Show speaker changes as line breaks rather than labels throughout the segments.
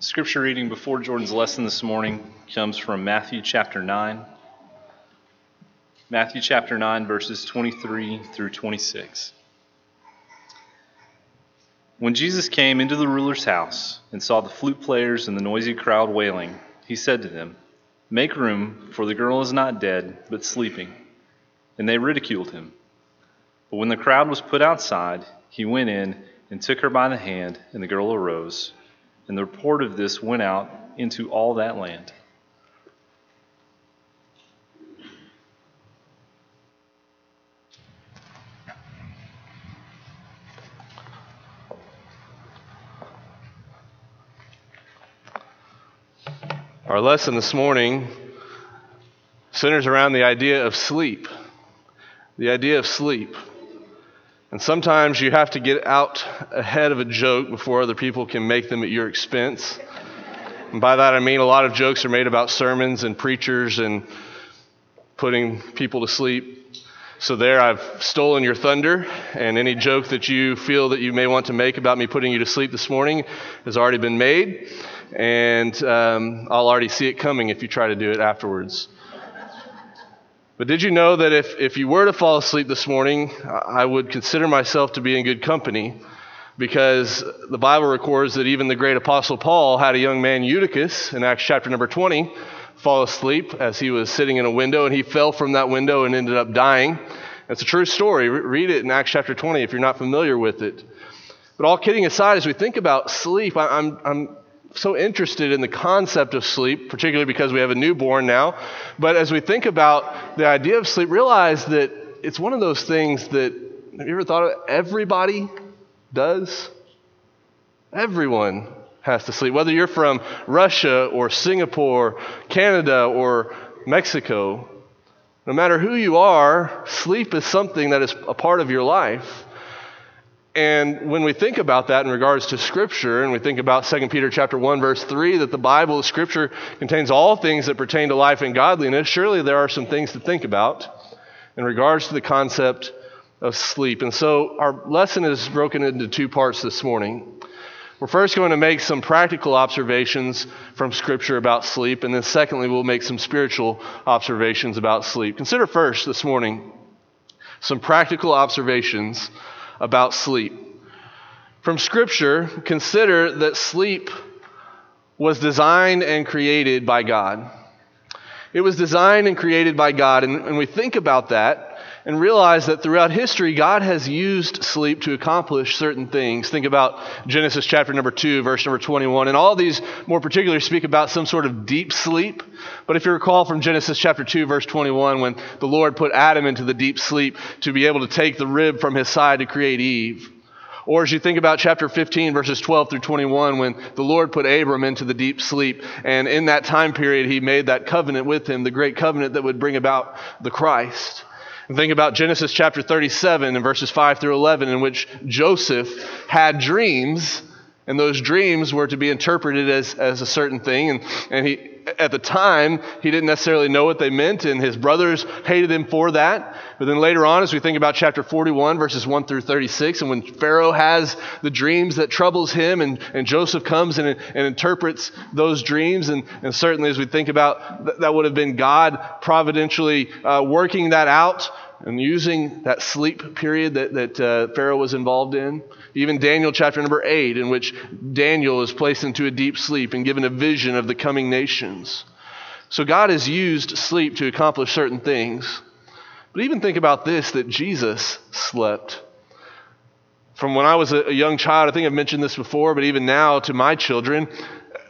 Scripture reading before Jordan's lesson this morning comes from Matthew chapter 9. Matthew chapter 9, verses 23 through 26. When Jesus came into the ruler's house and saw the flute players and the noisy crowd wailing, he said to them, Make room, for the girl is not dead, but sleeping. And they ridiculed him. But when the crowd was put outside, he went in and took her by the hand, and the girl arose. And the report of this went out into all that land.
Our lesson this morning centers around the idea of sleep. The idea of sleep. And sometimes you have to get out ahead of a joke before other people can make them at your expense. And by that I mean a lot of jokes are made about sermons and preachers and putting people to sleep. So, there I've stolen your thunder, and any joke that you feel that you may want to make about me putting you to sleep this morning has already been made, and um, I'll already see it coming if you try to do it afterwards. But did you know that if, if you were to fall asleep this morning, I would consider myself to be in good company? Because the Bible records that even the great apostle Paul had a young man, Eutychus, in Acts chapter number 20, fall asleep as he was sitting in a window, and he fell from that window and ended up dying. It's a true story. Read it in Acts chapter 20 if you're not familiar with it. But all kidding aside, as we think about sleep, I'm, I'm so interested in the concept of sleep, particularly because we have a newborn now. But as we think about the idea of sleep, realize that it's one of those things that, have you ever thought of it? Everybody does. Everyone has to sleep. Whether you're from Russia or Singapore, Canada or Mexico, no matter who you are, sleep is something that is a part of your life. And when we think about that in regards to Scripture, and we think about 2 Peter chapter 1, verse 3, that the Bible, Scripture, contains all things that pertain to life and godliness, surely there are some things to think about in regards to the concept of sleep. And so our lesson is broken into two parts this morning. We're first going to make some practical observations from Scripture about sleep, and then secondly, we'll make some spiritual observations about sleep. Consider first this morning some practical observations about sleep. From Scripture, consider that sleep was designed and created by God. It was designed and created by God, and, and we think about that and realize that throughout history, God has used sleep to accomplish certain things. Think about Genesis chapter number 2, verse number 21. And all these more particularly speak about some sort of deep sleep. But if you recall from Genesis chapter 2, verse 21, when the Lord put Adam into the deep sleep to be able to take the rib from his side to create Eve. Or as you think about chapter 15, verses 12 through 21, when the Lord put Abram into the deep sleep, and in that time period, he made that covenant with him, the great covenant that would bring about the Christ. Think about Genesis chapter 37 and verses 5 through 11, in which Joseph had dreams, and those dreams were to be interpreted as, as a certain thing. And, and he, at the time, he didn't necessarily know what they meant, and his brothers hated him for that. But then later on, as we think about chapter 41, verses 1 through 36, and when Pharaoh has the dreams that troubles him, and, and Joseph comes and, and interprets those dreams, and, and certainly as we think about th- that would have been God providentially uh, working that out and using that sleep period that, that uh, Pharaoh was involved in. Even Daniel chapter number 8, in which Daniel is placed into a deep sleep and given a vision of the coming nations. So God has used sleep to accomplish certain things. But even think about this that Jesus slept. From when I was a young child, I think I've mentioned this before, but even now to my children,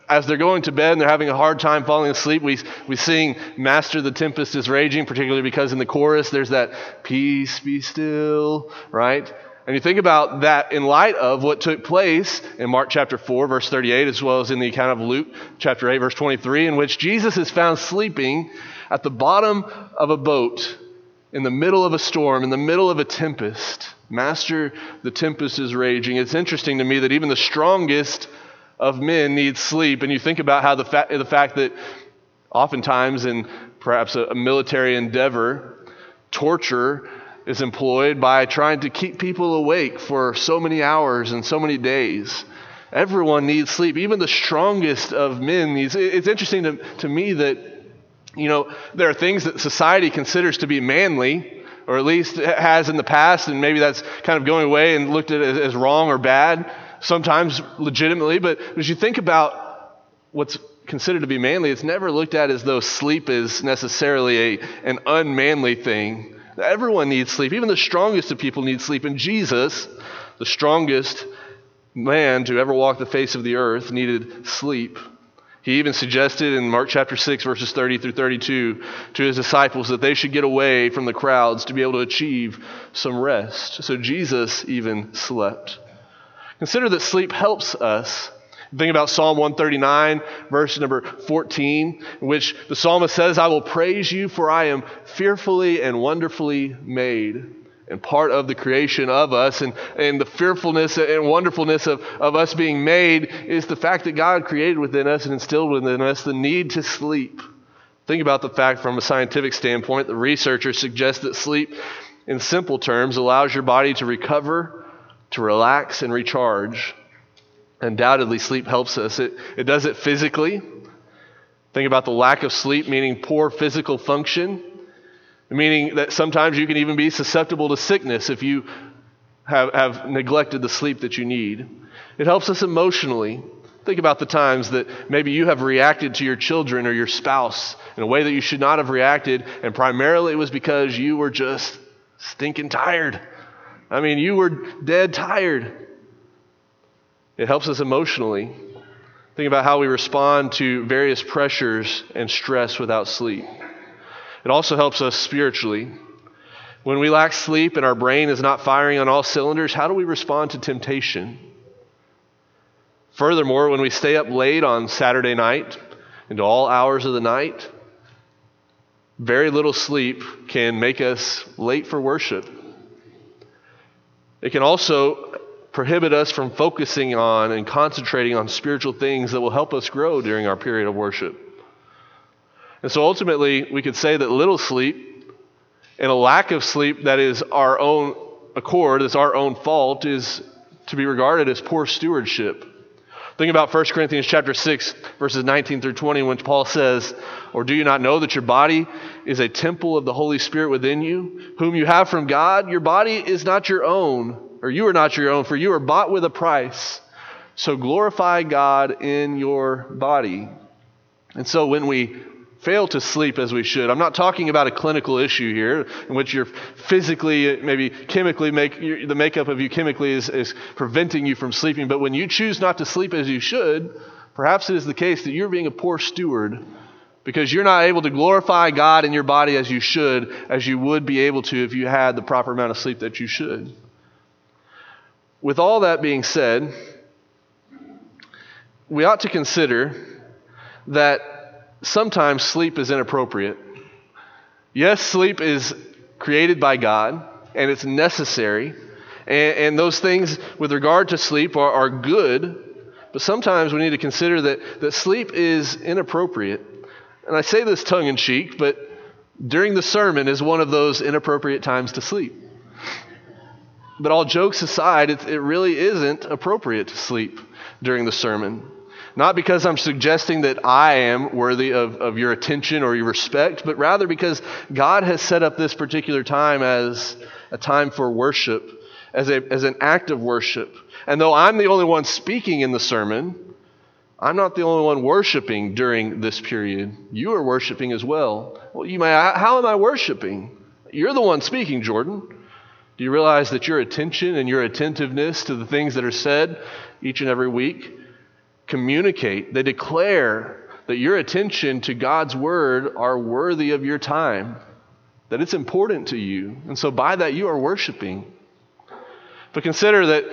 as they're going to bed and they're having a hard time falling asleep, we, we sing Master the Tempest is Raging, particularly because in the chorus there's that peace be still, right? And you think about that in light of what took place in Mark chapter 4, verse 38, as well as in the account of Luke chapter 8, verse 23, in which Jesus is found sleeping at the bottom of a boat in the middle of a storm, in the middle of a tempest. Master, the tempest is raging. It's interesting to me that even the strongest of men need sleep. And you think about how the, fa- the fact that oftentimes in perhaps a, a military endeavor, torture is employed by trying to keep people awake for so many hours and so many days. Everyone needs sleep. Even the strongest of men needs. It's interesting to, to me that, you know, there are things that society considers to be manly, or at least has in the past, and maybe that's kind of going away and looked at as wrong or bad, sometimes legitimately. But as you think about what's considered to be manly, it's never looked at as though sleep is necessarily a, an unmanly thing. Everyone needs sleep. Even the strongest of people need sleep. And Jesus, the strongest man to ever walk the face of the earth, needed sleep. He even suggested in Mark chapter 6, verses 30 through 32, to his disciples that they should get away from the crowds to be able to achieve some rest. So Jesus even slept. Consider that sleep helps us Think about Psalm 139, verse number 14, in which the psalmist says, I will praise you, for I am fearfully and wonderfully made. And part of the creation of us and, and the fearfulness and wonderfulness of, of us being made is the fact that God created within us and instilled within us the need to sleep. Think about the fact from a scientific standpoint, the researchers suggest that sleep, in simple terms, allows your body to recover, to relax, and recharge. Undoubtedly, sleep helps us. It, it does it physically. Think about the lack of sleep, meaning poor physical function, meaning that sometimes you can even be susceptible to sickness if you have, have neglected the sleep that you need. It helps us emotionally. Think about the times that maybe you have reacted to your children or your spouse in a way that you should not have reacted, and primarily it was because you were just stinking tired. I mean, you were dead tired. It helps us emotionally. Think about how we respond to various pressures and stress without sleep. It also helps us spiritually. When we lack sleep and our brain is not firing on all cylinders, how do we respond to temptation? Furthermore, when we stay up late on Saturday night into all hours of the night, very little sleep can make us late for worship. It can also prohibit us from focusing on and concentrating on spiritual things that will help us grow during our period of worship. And so ultimately, we could say that little sleep and a lack of sleep that is our own accord, is our own fault, is to be regarded as poor stewardship. Think about 1 Corinthians chapter 6, verses 19 through 20, when Paul says, Or do you not know that your body is a temple of the Holy Spirit within you, whom you have from God? Your body is not your own or you are not your own, for you are bought with a price. So glorify God in your body. And so when we fail to sleep as we should, I'm not talking about a clinical issue here in which you're physically, maybe chemically, make, the makeup of you chemically is, is preventing you from sleeping, but when you choose not to sleep as you should, perhaps it is the case that you're being a poor steward because you're not able to glorify God in your body as you should, as you would be able to if you had the proper amount of sleep that you should. With all that being said, we ought to consider that sometimes sleep is inappropriate. Yes, sleep is created by God and it's necessary. And, and those things with regard to sleep are, are good, but sometimes we need to consider that, that sleep is inappropriate. And I say this tongue in cheek, but during the sermon is one of those inappropriate times to sleep. But all jokes aside, it, it really isn't appropriate to sleep during the sermon. Not because I'm suggesting that I am worthy of, of your attention or your respect, but rather because God has set up this particular time as a time for worship, as, a, as an act of worship. And though I'm the only one speaking in the sermon, I'm not the only one worshiping during this period. You are worshiping as well. Well, you may, how am I worshiping? You're the one speaking, Jordan. Do you realize that your attention and your attentiveness to the things that are said each and every week communicate, they declare that your attention to God's word are worthy of your time, that it's important to you. And so by that, you are worshiping. But consider that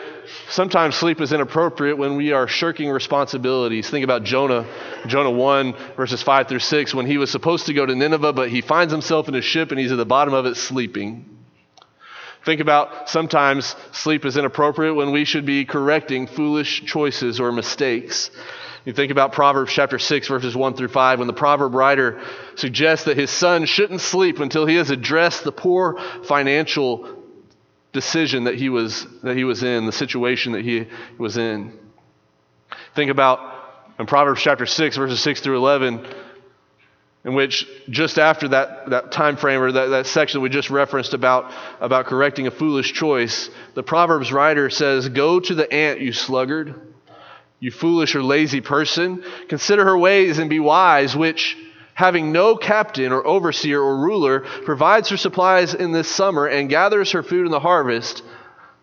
sometimes sleep is inappropriate when we are shirking responsibilities. Think about Jonah, Jonah 1, verses 5 through 6, when he was supposed to go to Nineveh, but he finds himself in a ship and he's at the bottom of it sleeping. Think about sometimes sleep is inappropriate when we should be correcting foolish choices or mistakes. You think about Proverbs chapter 6, verses 1 through 5, when the proverb writer suggests that his son shouldn't sleep until he has addressed the poor financial decision that he was, that he was in, the situation that he was in. Think about in Proverbs chapter 6, verses 6 through 11, in which just after that, that time frame or that, that section we just referenced about, about correcting a foolish choice, the Proverbs writer says, Go to the ant, you sluggard, you foolish or lazy person. Consider her ways and be wise, which, having no captain or overseer or ruler, provides her supplies in this summer and gathers her food in the harvest.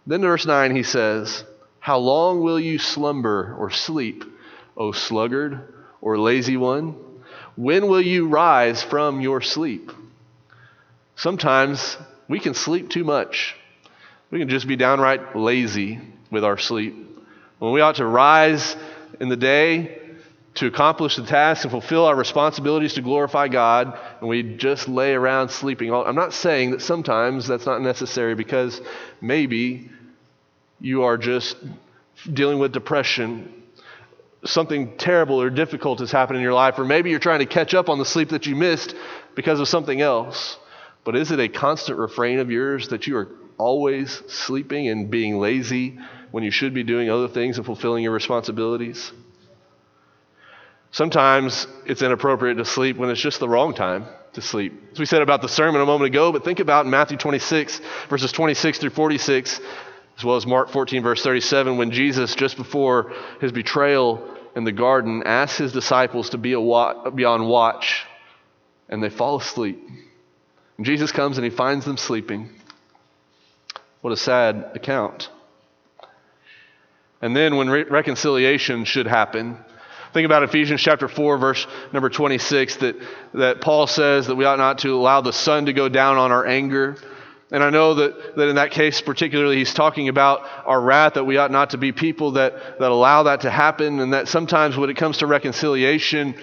Then, verse 9, he says, How long will you slumber or sleep, O sluggard or lazy one? When will you rise from your sleep? Sometimes we can sleep too much. We can just be downright lazy with our sleep. When we ought to rise in the day to accomplish the task and fulfill our responsibilities to glorify God, and we just lay around sleeping. I'm not saying that sometimes that's not necessary because maybe you are just dealing with depression something terrible or difficult has happened in your life, or maybe you're trying to catch up on the sleep that you missed because of something else. But is it a constant refrain of yours that you are always sleeping and being lazy when you should be doing other things and fulfilling your responsibilities? Sometimes it's inappropriate to sleep when it's just the wrong time to sleep. As we said about the sermon a moment ago, but think about in Matthew 26, verses 26 through 46, as well as Mark 14, verse 37, when Jesus, just before his betrayal in the garden, asks his disciples to be, watch, be on watch, and they fall asleep. And Jesus comes and he finds them sleeping. What a sad account. And then, when re- reconciliation should happen, think about Ephesians chapter 4, verse number 26, that, that Paul says that we ought not to allow the sun to go down on our anger and I know that, that in that case, particularly, he's talking about our wrath, that we ought not to be people that, that allow that to happen, and that sometimes when it comes to reconciliation,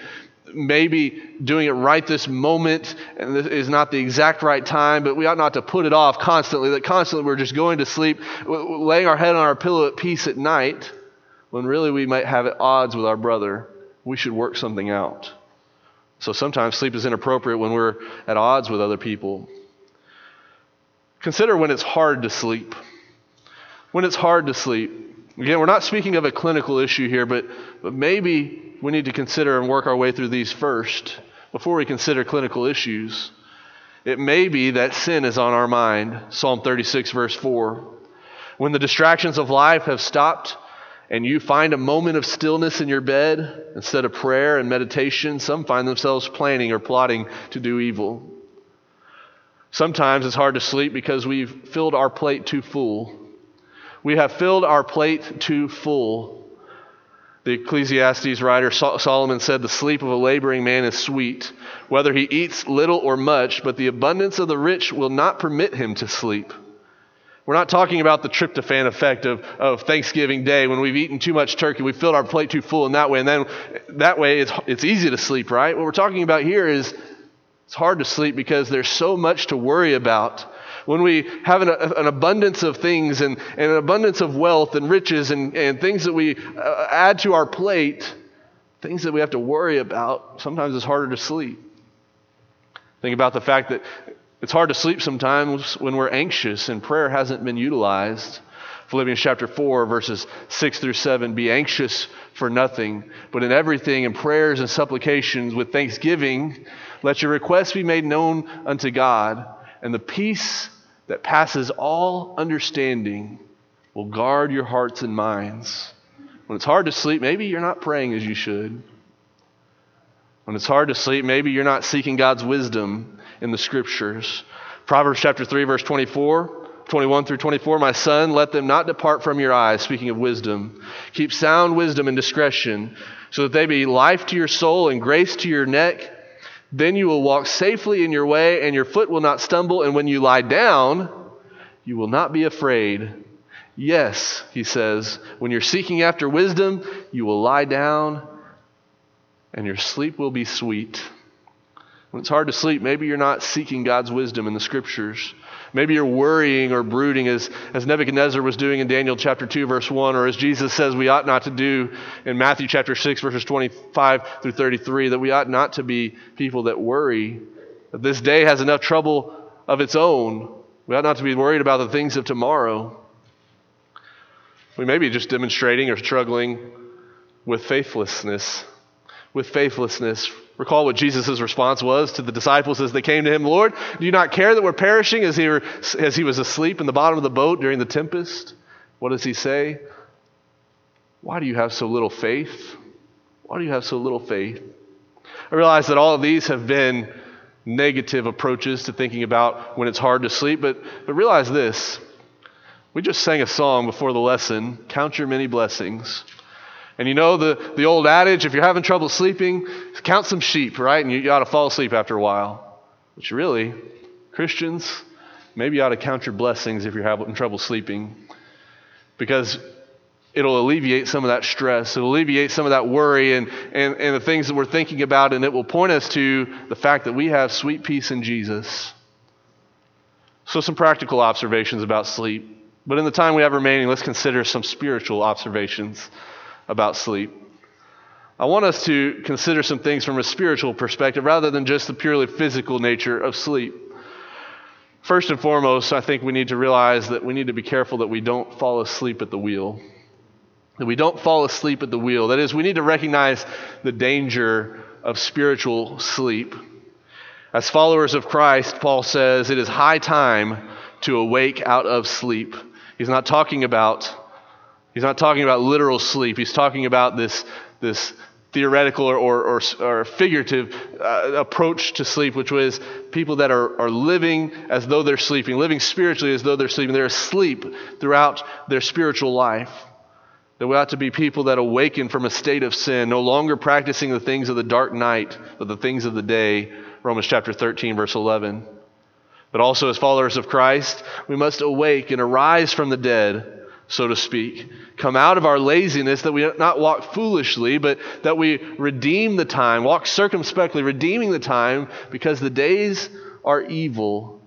maybe doing it right this moment and this is not the exact right time, but we ought not to put it off constantly, that constantly we're just going to sleep, laying our head on our pillow at peace at night, when really we might have at odds with our brother. We should work something out. So sometimes sleep is inappropriate when we're at odds with other people. Consider when it's hard to sleep. When it's hard to sleep. Again, we're not speaking of a clinical issue here, but, but maybe we need to consider and work our way through these first before we consider clinical issues. It may be that sin is on our mind. Psalm 36, verse 4. When the distractions of life have stopped and you find a moment of stillness in your bed instead of prayer and meditation, some find themselves planning or plotting to do evil. Sometimes it's hard to sleep because we've filled our plate too full. We have filled our plate too full. The Ecclesiastes writer Solomon said, The sleep of a laboring man is sweet, whether he eats little or much, but the abundance of the rich will not permit him to sleep. We're not talking about the tryptophan effect of, of Thanksgiving Day when we've eaten too much turkey, we've filled our plate too full in that way, and then that way it's, it's easy to sleep, right? What we're talking about here is it's hard to sleep because there's so much to worry about. When we have an, an abundance of things and, and, an abundance of wealth and riches and, and things that we uh, add to our plate, things that we have to worry about, sometimes it's harder to sleep. Think about the fact that it's hard to sleep sometimes when we're anxious and prayer hasn't been utilized. Philippians chapter 4, verses 6 through 7 Be anxious for nothing, but in everything, in prayers and supplications with thanksgiving, let your requests be made known unto God, and the peace that passes all understanding will guard your hearts and minds. When it's hard to sleep, maybe you're not praying as you should. When it's hard to sleep, maybe you're not seeking God's wisdom in the scriptures. Proverbs chapter 3, verse 24 21 through 24, my son, let them not depart from your eyes, speaking of wisdom. Keep sound wisdom and discretion, so that they be life to your soul and grace to your neck. Then you will walk safely in your way, and your foot will not stumble. And when you lie down, you will not be afraid. Yes, he says, when you're seeking after wisdom, you will lie down, and your sleep will be sweet. When it's hard to sleep, maybe you're not seeking God's wisdom in the scriptures. Maybe you're worrying or brooding as, as Nebuchadnezzar was doing in Daniel chapter 2, verse 1, or as Jesus says we ought not to do in Matthew chapter 6, verses 25 through 33, that we ought not to be people that worry. That this day has enough trouble of its own. We ought not to be worried about the things of tomorrow. We may be just demonstrating or struggling with faithlessness. With faithlessness. Recall what Jesus' response was to the disciples as they came to him Lord, do you not care that we're perishing as he, were, as he was asleep in the bottom of the boat during the tempest? What does he say? Why do you have so little faith? Why do you have so little faith? I realize that all of these have been negative approaches to thinking about when it's hard to sleep, but, but realize this. We just sang a song before the lesson Count Your Many Blessings. And you know the, the old adage if you're having trouble sleeping, count some sheep, right? And you, you ought to fall asleep after a while. Which really, Christians, maybe you ought to count your blessings if you're having trouble sleeping. Because it'll alleviate some of that stress. It'll alleviate some of that worry and, and, and the things that we're thinking about, and it will point us to the fact that we have sweet peace in Jesus. So, some practical observations about sleep. But in the time we have remaining, let's consider some spiritual observations about sleep. I want us to consider some things from a spiritual perspective rather than just the purely physical nature of sleep. First and foremost, I think we need to realize that we need to be careful that we don't fall asleep at the wheel. That we don't fall asleep at the wheel. That is, we need to recognize the danger of spiritual sleep. As followers of Christ, Paul says, it is high time to awake out of sleep. He's not talking about He's not talking about literal sleep. He's talking about this, this theoretical or, or, or, or figurative uh, approach to sleep, which was people that are, are living as though they're sleeping, living spiritually as though they're sleeping. They're asleep throughout their spiritual life. That we ought to be people that awaken from a state of sin, no longer practicing the things of the dark night, but the things of the day. Romans chapter 13, verse 11. But also, as followers of Christ, we must awake and arise from the dead so to speak. Come out of our laziness that we not walk foolishly, but that we redeem the time, walk circumspectly, redeeming the time because the days are evil,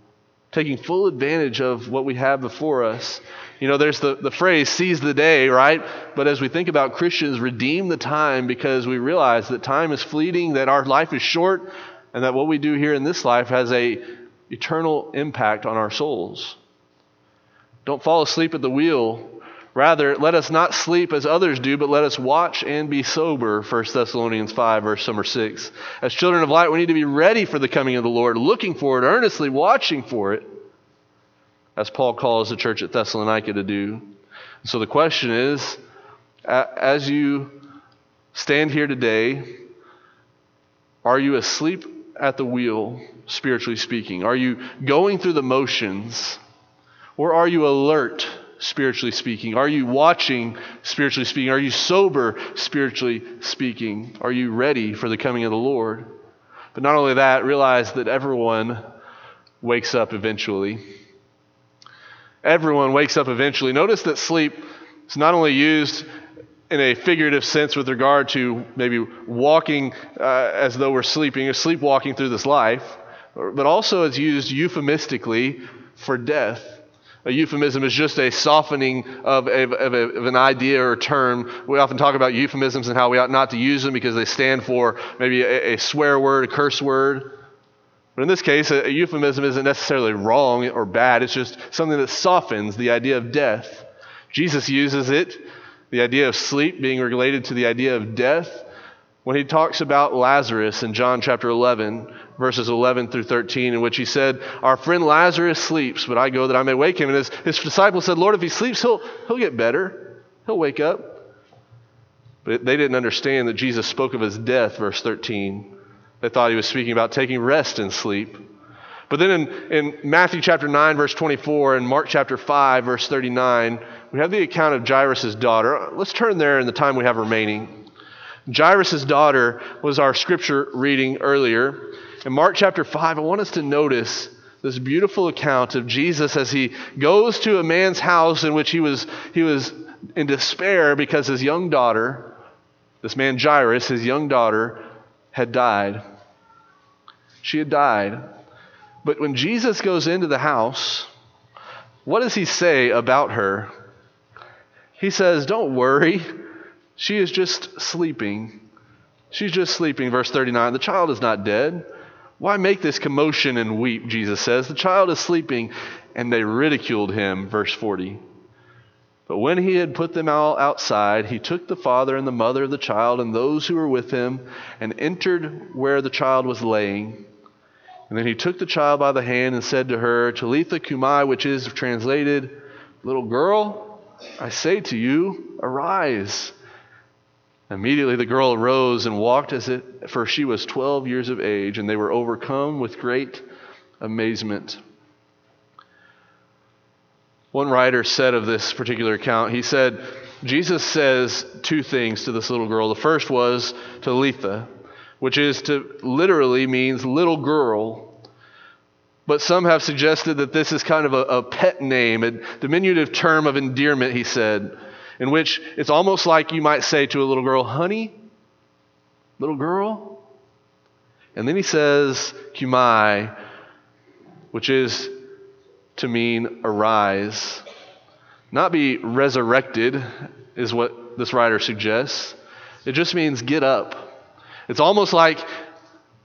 taking full advantage of what we have before us. You know, there's the, the phrase, seize the day, right? But as we think about Christians, redeem the time because we realize that time is fleeting, that our life is short, and that what we do here in this life has a eternal impact on our souls. Don't fall asleep at the wheel Rather, let us not sleep as others do, but let us watch and be sober. 1 Thessalonians 5, verse number 6. As children of light, we need to be ready for the coming of the Lord, looking for it, earnestly watching for it, as Paul calls the church at Thessalonica to do. So the question is as you stand here today, are you asleep at the wheel, spiritually speaking? Are you going through the motions? Or are you alert? spiritually speaking? Are you watching, spiritually speaking? Are you sober, spiritually speaking? Are you ready for the coming of the Lord? But not only that, realize that everyone wakes up eventually. Everyone wakes up eventually. Notice that sleep is not only used in a figurative sense with regard to maybe walking uh, as though we're sleeping or sleepwalking through this life, but also it's used euphemistically for death. A euphemism is just a softening of, a, of, a, of, an idea or a term. We often talk about euphemisms and how we ought not to use them because they stand for maybe a, a swear word, a curse word. But in this case, a, a euphemism isn't necessarily wrong or bad, it's just something that softens the idea of death. Jesus uses it, the idea of sleep being related to the idea of death, when he talks about Lazarus in John chapter 11 verses 11 through 13, in which he said, Our friend Lazarus sleeps, but I go that I may wake him. And his, his disciples said, Lord, if he sleeps, he'll, he'll get better. He'll wake up. But they didn't understand that Jesus spoke of his death, verse 13. They thought he was speaking about taking rest and sleep. But then in, in Matthew chapter 9, verse 24, and Mark chapter 5, verse 39, we have the account of Jairus' daughter. Let's turn there in the time we have remaining. Jairus' daughter was our scripture reading earlier. In Mark chapter 5, I want us to notice this beautiful account of Jesus as he goes to a man's house in which he was, he was in despair because his young daughter, this man Jairus, his young daughter, had died. She had died. But when Jesus goes into the house, what does he say about her? He says, Don't worry, she is just sleeping. She's just sleeping. Verse 39 The child is not dead why make this commotion and weep? Jesus says. The child is sleeping, and they ridiculed him. Verse 40. But when he had put them all outside, he took the father and the mother of the child and those who were with him and entered where the child was laying. And then he took the child by the hand and said to her, Talitha cumi, which is translated, Little girl, I say to you, arise. Immediately the girl arose and walked as it, for she was 12 years of age, and they were overcome with great amazement. One writer said of this particular account, he said, Jesus says two things to this little girl. The first was Talitha, which is to literally means little girl. But some have suggested that this is kind of a, a pet name, a diminutive term of endearment, he said, in which it's almost like you might say to a little girl, honey, little girl. And then he says, kumai, which is to mean arise. Not be resurrected, is what this writer suggests. It just means get up. It's almost like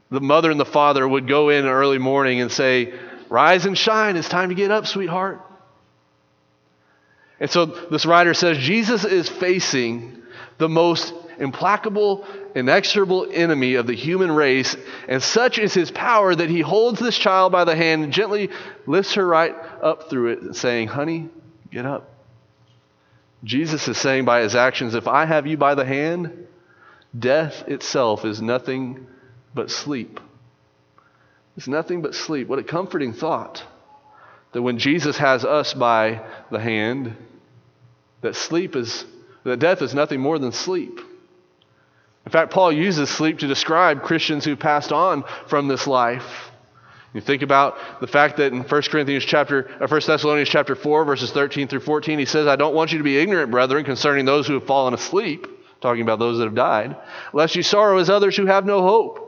the mother and the father would go in early morning and say, Rise and shine, it's time to get up, sweetheart. And so this writer says Jesus is facing the most implacable, inexorable enemy of the human race, and such is his power that he holds this child by the hand and gently lifts her right up through it, saying, Honey, get up. Jesus is saying by his actions, If I have you by the hand, death itself is nothing but sleep. It's nothing but sleep. What a comforting thought that when Jesus has us by the hand, that sleep is that death is nothing more than sleep. In fact, Paul uses sleep to describe Christians who passed on from this life. You think about the fact that in 1 Corinthians chapter, or uh, 1 Thessalonians chapter 4, verses 13 through 14, he says, I don't want you to be ignorant, brethren, concerning those who have fallen asleep, talking about those that have died, lest you sorrow as others who have no hope.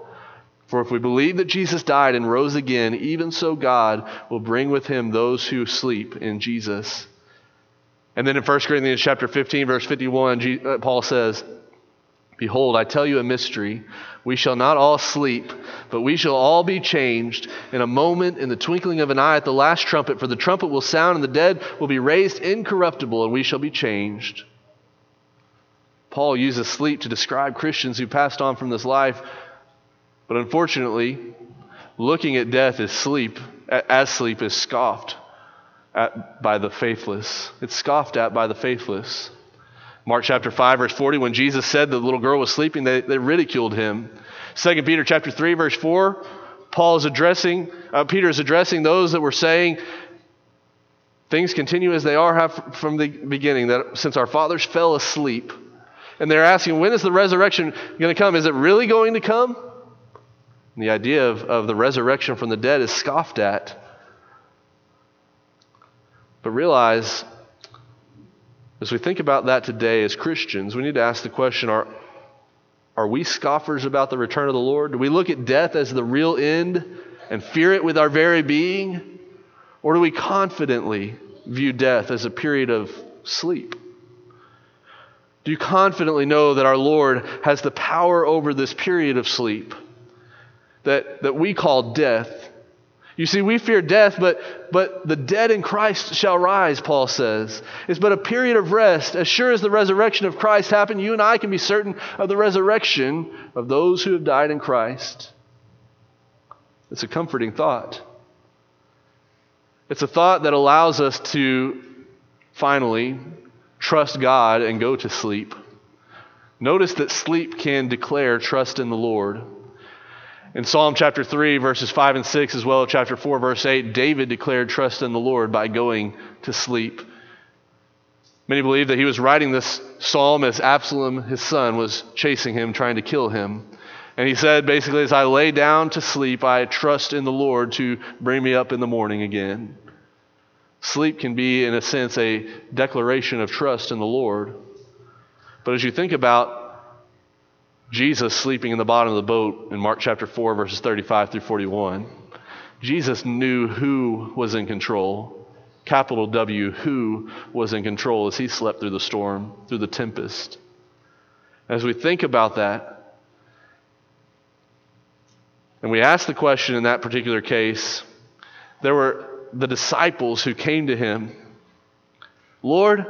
For if we believe that Jesus died and rose again, even so God will bring with him those who sleep in Jesus. And then in 1 Corinthians chapter 15, verse 51, uh, Paul says, Behold, I tell you a mystery. We shall not all sleep, but we shall all be changed in a moment, in the twinkling of an eye, at the last trumpet. For the trumpet will sound, and the dead will be raised incorruptible, and we shall be changed. Paul uses sleep to describe Christians who passed on from this life, but unfortunately, looking at death as sleep, as sleep, is scoffed at by the faithless. It's scoffed at by the faithless. Mark chapter 5, verse 40, when Jesus said the little girl was sleeping, they, they ridiculed him. 2 Peter chapter 3, verse 4, Paul is addressing, uh, Peter is addressing those that were saying, things continue as they are from the beginning, that since our fathers fell asleep. And they're asking, when is the resurrection going to come? Is it really going to come? The idea of, of the resurrection from the dead is scoffed at. But realize as we think about that today as Christians, we need to ask the question are, are we scoffers about the return of the Lord? Do we look at death as the real end and fear it with our very being? Or do we confidently view death as a period of sleep? Do you confidently know that our Lord has the power over this period of sleep that, that we call death? You see, we fear death, but, but the dead in Christ shall rise, Paul says. It's but a period of rest. As sure as the resurrection of Christ happened, you and I can be certain of the resurrection of those who have died in Christ. It's a comforting thought. It's a thought that allows us to finally trust God and go to sleep. Notice that sleep can declare trust in the Lord. In Psalm chapter 3, verses 5 and 6, as well as chapter 4, verse 8, David declared trust in the Lord by going to sleep. Many believe that he was writing this psalm as Absalom, his son, was chasing him, trying to kill him. And he said, basically, as I lay down to sleep, I trust in the Lord to bring me up in the morning again. Sleep can be, in a sense, a declaration of trust in the Lord. But as you think about Jesus sleeping in the bottom of the boat in Mark chapter 4, verses 35 through 41. Jesus knew who was in control, capital W, who was in control as he slept through the storm, through the tempest. As we think about that, and we ask the question in that particular case, there were the disciples who came to him Lord,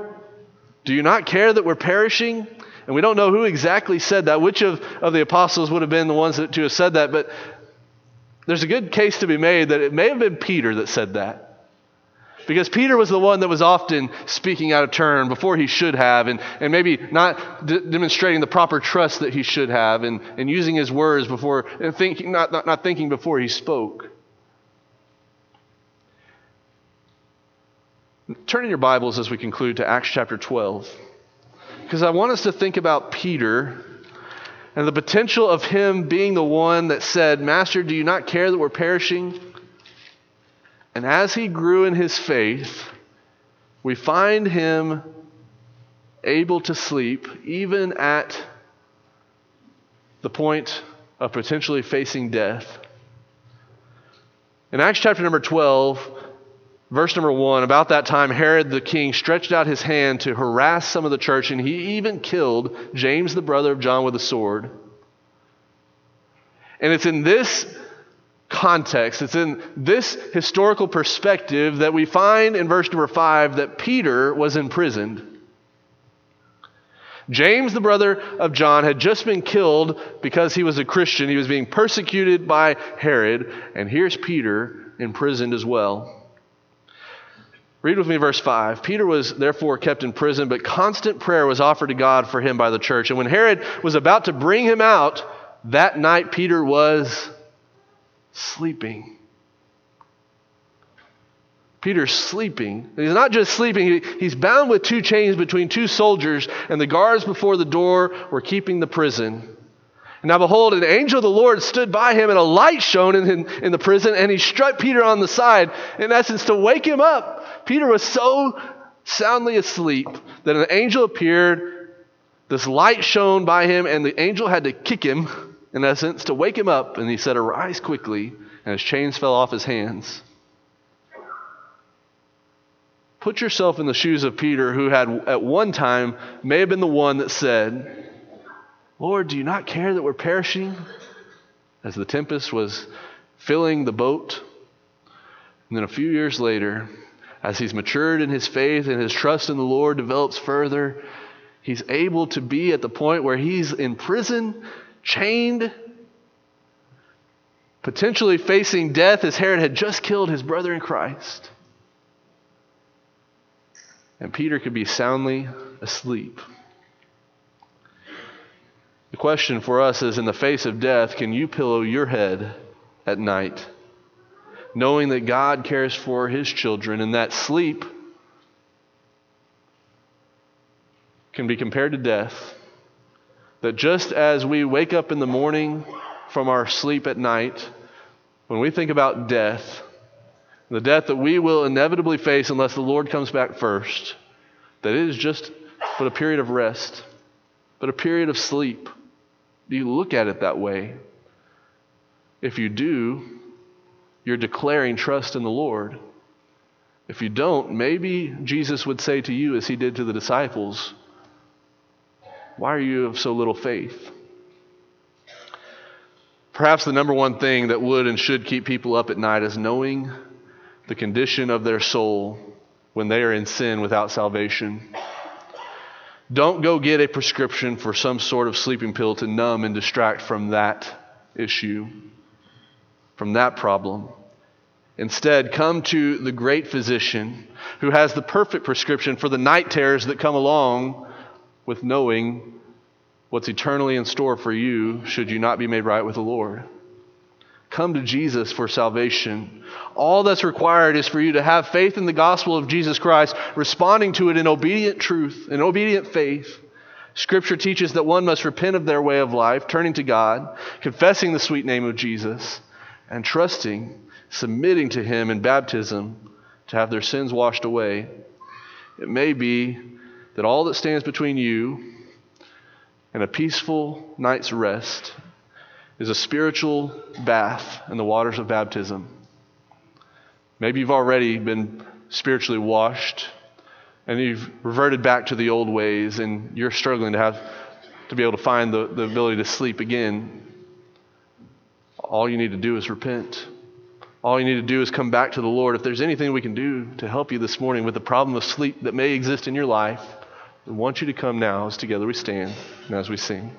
Do you not care that we're perishing? And we don't know who exactly said that, which of, of the apostles would have been the ones that, to have said that, but there's a good case to be made that it may have been Peter that said that. Because Peter was the one that was often speaking out of turn before he should have, and, and maybe not d- demonstrating the proper trust that he should have, and, and using his words before, and thinking, not, not, not thinking before he spoke. Turn in your Bibles as we conclude to Acts chapter 12. Because I want us to think about Peter and the potential of him being the one that said, Master, do you not care that we're perishing? And as he grew in his faith, we find him able to sleep even at the point of potentially facing death. In Acts chapter number 12, verse number 1, about that time, Herod the king stretched out his hand to harass some of the church, and he even killed James, the brother of John, with a sword. And it's in this context. It's in this historical perspective that we find in verse number 5 that Peter was imprisoned. James, the brother of John, had just been killed because he was a Christian. He was being persecuted by Herod. And here's Peter imprisoned as well. Read with me verse 5. Peter was therefore kept in prison, but constant prayer was offered to God for him by the church. And when Herod was about to bring him out, that night Peter was sleeping. Peter's sleeping. He's not just sleeping, he's bound with two chains between two soldiers, and the guards before the door were keeping the prison. Now behold, an angel of the Lord stood by him, and a light shone in, in, in, the prison, and he struck Peter on the side, in essence, to wake him up. Peter was so soundly asleep that an angel appeared, this light shone by him, and the angel had to kick him in essence, to wake him up, and he said, Arise quickly, and his chains fell off his hands. Put yourself in the shoes of Peter, who had at one time may have been the one that said, Lord, do you not care that we're perishing? As the tempest was filling the boat. And then a few years later, as he's matured in his faith and his trust in the Lord develops further, he's able to be at the point where he's in prison chained, potentially facing death as Herod had just killed his brother in Christ. And Peter could be soundly asleep. The question for us is in the face of death, can you pillow your head at night, knowing that God cares for his children and that sleep can be compared to death? That just as we wake up in the morning from our sleep at night, when we think about death, the death that we will inevitably face unless the Lord comes back first, that it is just but a period of rest, but a period of sleep. Do you look at it that way? If you do, you're declaring trust in the Lord. If you don't, maybe Jesus would say to you, as he did to the disciples, why are you of so little faith? Perhaps the number one thing that would and should keep people up at night is knowing the condition of their soul when they are in sin without salvation. Don't go get a prescription for some sort of sleeping pill to numb and distract from that issue, from that problem. Instead, come to the great physician who has the perfect prescription for the night terrors that come along with knowing what's eternally in store for you should you not be made right with the Lord. Come to Jesus for salvation. All that's required is for you to have faith in the gospel of Jesus Christ, responding to it in obedient truth, in obedient faith. Scripture teaches that one must repent of their way of life, turning to God, confessing the sweet name of Jesus, and trusting, submitting to Him in baptism to have their sins washed away. It may be that all that stands between you and a peaceful night's rest is a spiritual bath in the waters of baptism. Maybe you've already been spiritually washed and you've reverted back to the old ways and you're struggling to have to be able to find the, the ability to sleep again. All you need to do is repent. All you need to do is come back to the Lord. If there's anything we can do to help you this morning with the problem of sleep that may exist in your life, We want you to come now as together we stand and as we sing.